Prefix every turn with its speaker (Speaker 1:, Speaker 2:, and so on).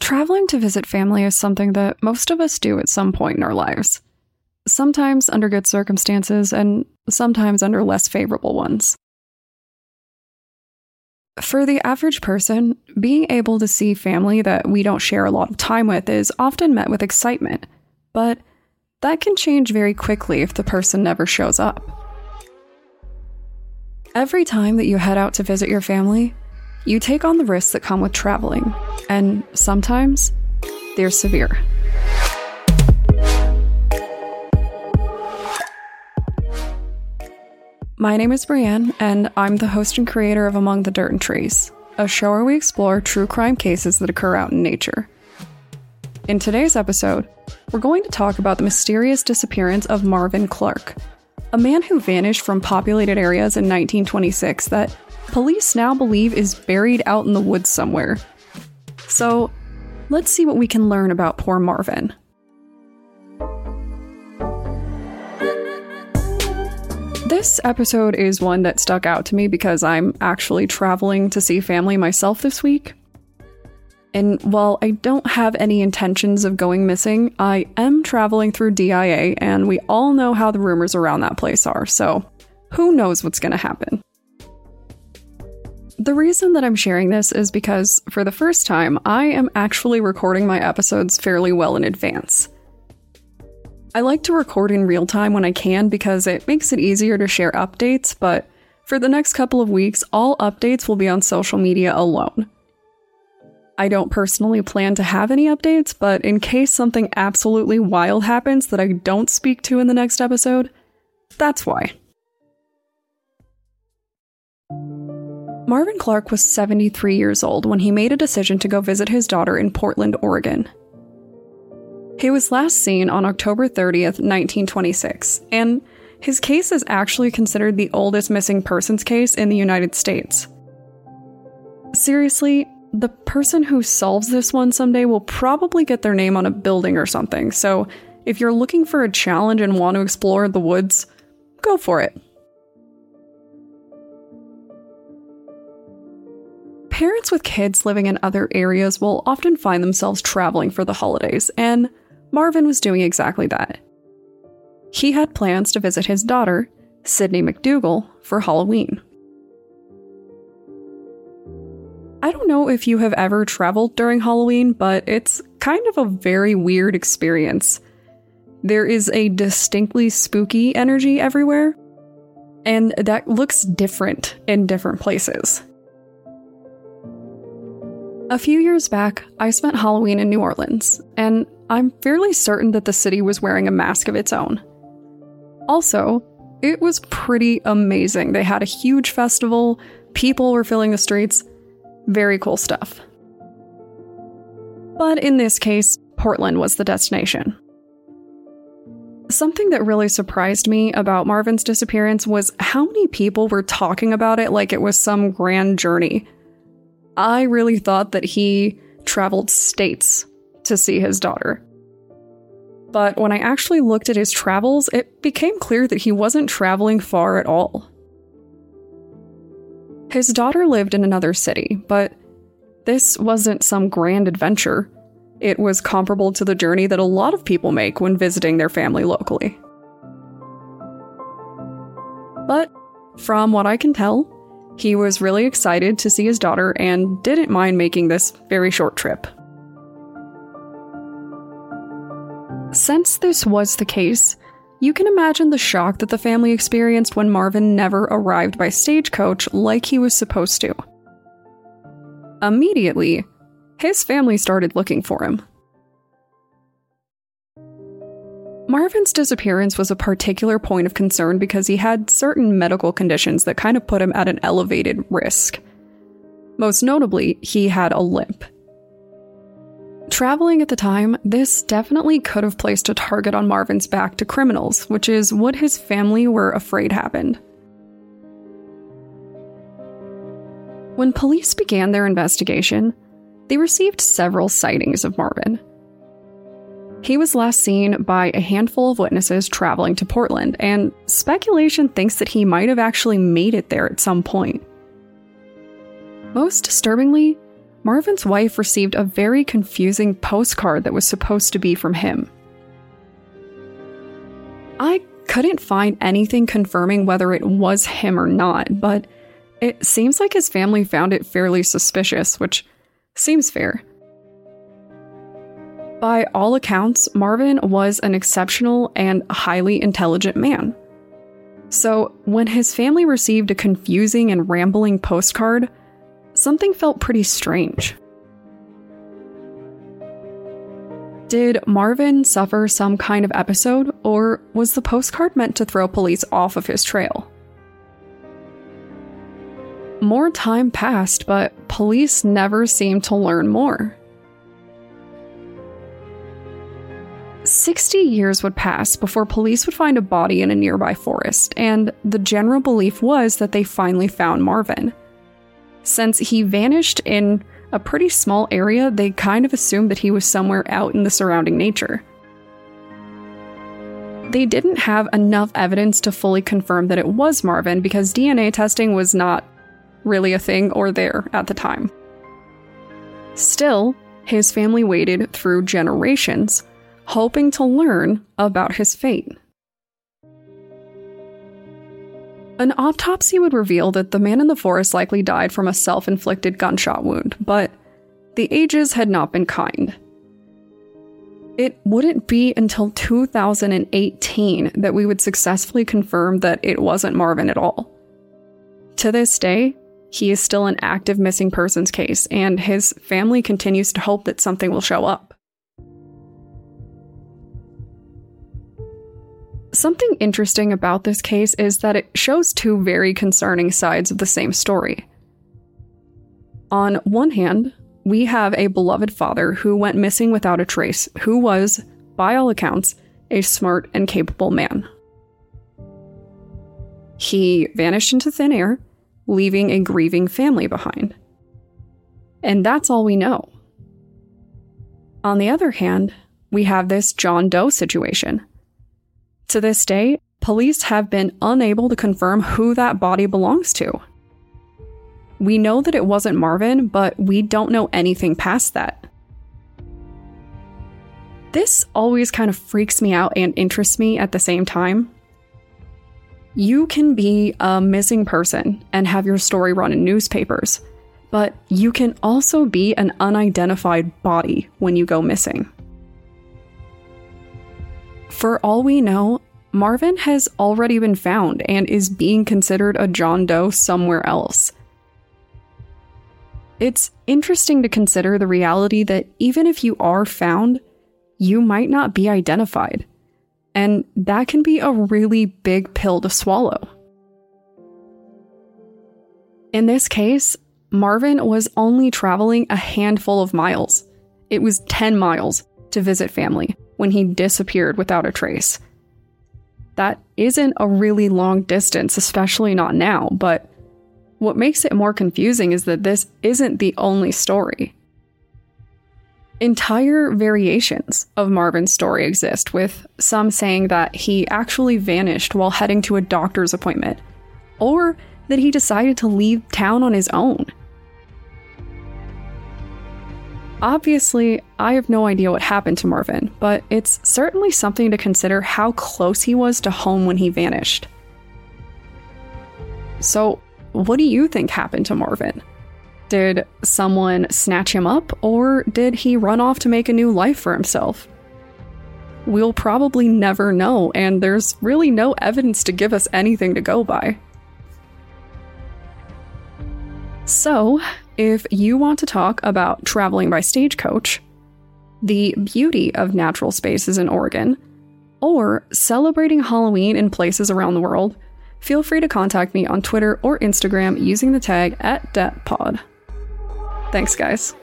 Speaker 1: Traveling to visit family is something that most of us do at some point in our lives. Sometimes under good circumstances, and sometimes under less favorable ones. For the average person, being able to see family that we don't share a lot of time with is often met with excitement, but that can change very quickly if the person never shows up. Every time that you head out to visit your family, you take on the risks that come with traveling, and sometimes they're severe. My name is Brienne, and I'm the host and creator of Among the Dirt and Trees, a show where we explore true crime cases that occur out in nature. In today's episode, we're going to talk about the mysterious disappearance of Marvin Clark, a man who vanished from populated areas in 1926 that police now believe is buried out in the woods somewhere. So, let's see what we can learn about poor Marvin. This episode is one that stuck out to me because I'm actually traveling to see family myself this week. And while I don't have any intentions of going missing, I am traveling through DIA, and we all know how the rumors around that place are, so who knows what's to happen. The reason that I'm sharing this is because, for the first time, I am actually recording my episodes fairly well in advance. I like to record in real time when I can because it makes it easier to share updates, but for the next couple of weeks, all updates will be on social media alone. I don't personally plan to have any updates, but in case something absolutely wild happens that I don't speak to in the next episode, that's why. Marvin Clark was 73 years old when he made a decision to go visit his daughter in Portland, Oregon. He was last seen on October 30th, 1926, and his case is actually considered the oldest missing persons case in the United States. Seriously, the person who solves this one someday will probably get their name on a building or something, so if you're looking for a challenge and want to explore the woods, go for it. Parents with kids living in other areas will often find themselves traveling for the holidays, and Marvin was doing exactly that. He had plans to visit his daughter, Sydney McDougal, for Halloween. I don't know if you have ever traveled during Halloween, but it's kind of a very weird experience. There is a distinctly spooky energy everywhere, and that looks different in different places. A few years back, I spent Halloween in New Orleans, and I'm fairly certain that the city was wearing a mask of its own. Also, it was pretty amazing. They had a huge festival, people were filling the streets. Very cool stuff. But in this case, Portland was the destination. Something that really surprised me about Marvin's disappearance was how many people were talking about it like it was some grand journey I really thought that he traveled states to see his daughter. But when I actually looked at his travels, it became clear that he wasn't traveling far at all. His daughter lived in another city, but this wasn't some grand adventure. It was comparable to the journey that a lot of people make when visiting their family locally. But from what I can tell, he was really excited to see his daughter and didn't mind making this very short trip. Since this was the case, you can imagine the shock that the family experienced when Marvin never arrived by stagecoach like he was supposed to. Immediately, his family started looking for him. Marvin's disappearance was a particular point of concern because he had certain medical conditions that kind of put him at an elevated risk. Most notably, he had a limp. Traveling at the time, this definitely could have placed a target on Marvin's back to criminals, which is what his family were afraid happened. When police began their investigation, they received several sightings of Marvin. He was last seen by a handful of witnesses traveling to Portland, and speculation thinks that he might have actually made it there at some point. Most disturbingly, Marvin's wife received a very confusing postcard that was supposed to be from him. I couldn't find anything confirming whether it was him or not, but it seems like his family found it fairly suspicious, which seems fair. By all accounts, Marvin was an exceptional and highly intelligent man. So, when his family received a confusing and rambling postcard, something felt pretty strange. Did Marvin suffer some kind of episode, or was the postcard meant to throw police off of his trail? More time passed, but police never seemed to learn more. 60 years would pass before police would find a body in a nearby forest, and the general belief was that they finally found Marvin. Since he vanished in a pretty small area, they kind of assumed that he was somewhere out in the surrounding nature. They didn't have enough evidence to fully confirm that it was Marvin because DNA testing was not really a thing or there at the time. Still, his family waited through generations, hoping to learn about his fate. An autopsy would reveal that the man in the forest likely died from a self inflicted gunshot wound, but the ages had not been kind. It wouldn't be until 2018 that we would successfully confirm that it wasn't Marvin at all. To this day, he is still an active missing persons case, and his family continues to hope that something will show up. Something interesting about this case is that it shows two very concerning sides of the same story. On one hand, we have a beloved father who went missing without a trace, who was, by all accounts, a smart and capable man. He vanished into thin air, leaving a grieving family behind. And that's all we know. On the other hand, we have this John Doe situation to this day, police have been unable to confirm who that body belongs to. We know that it wasn't Marvin, but we don't know anything past that. This always kind of freaks me out and interests me at the same time. You can be a missing person and have your story run in newspapers, but you can also be an unidentified body when you go missing. For all we know, Marvin has already been found and is being considered a John Doe somewhere else. It's interesting to consider the reality that even if you are found, you might not be identified. And that can be a really big pill to swallow. In this case, Marvin was only traveling a handful of miles. It was 10 miles to visit family when he disappeared without a trace. That isn't a really long distance, especially not now, but what makes it more confusing is that this isn't the only story. Entire variations of Marvin's story exist, with some saying that he actually vanished while heading to a doctor's appointment, or that he decided to leave town on his own. Obviously, I have no idea what happened to Marvin, but it's certainly something to consider how close he was to home when he vanished. So, what do you think happened to Marvin? Did someone snatch him up, or did he run off to make a new life for himself? We'll probably never know, and there's really no evidence to give us anything to go by. So, if you want to talk about traveling by stagecoach, the beauty of natural spaces in Oregon, or celebrating Halloween in places around the world, feel free to contact me on Twitter or Instagram using the tag at DatPod. Thanks, guys.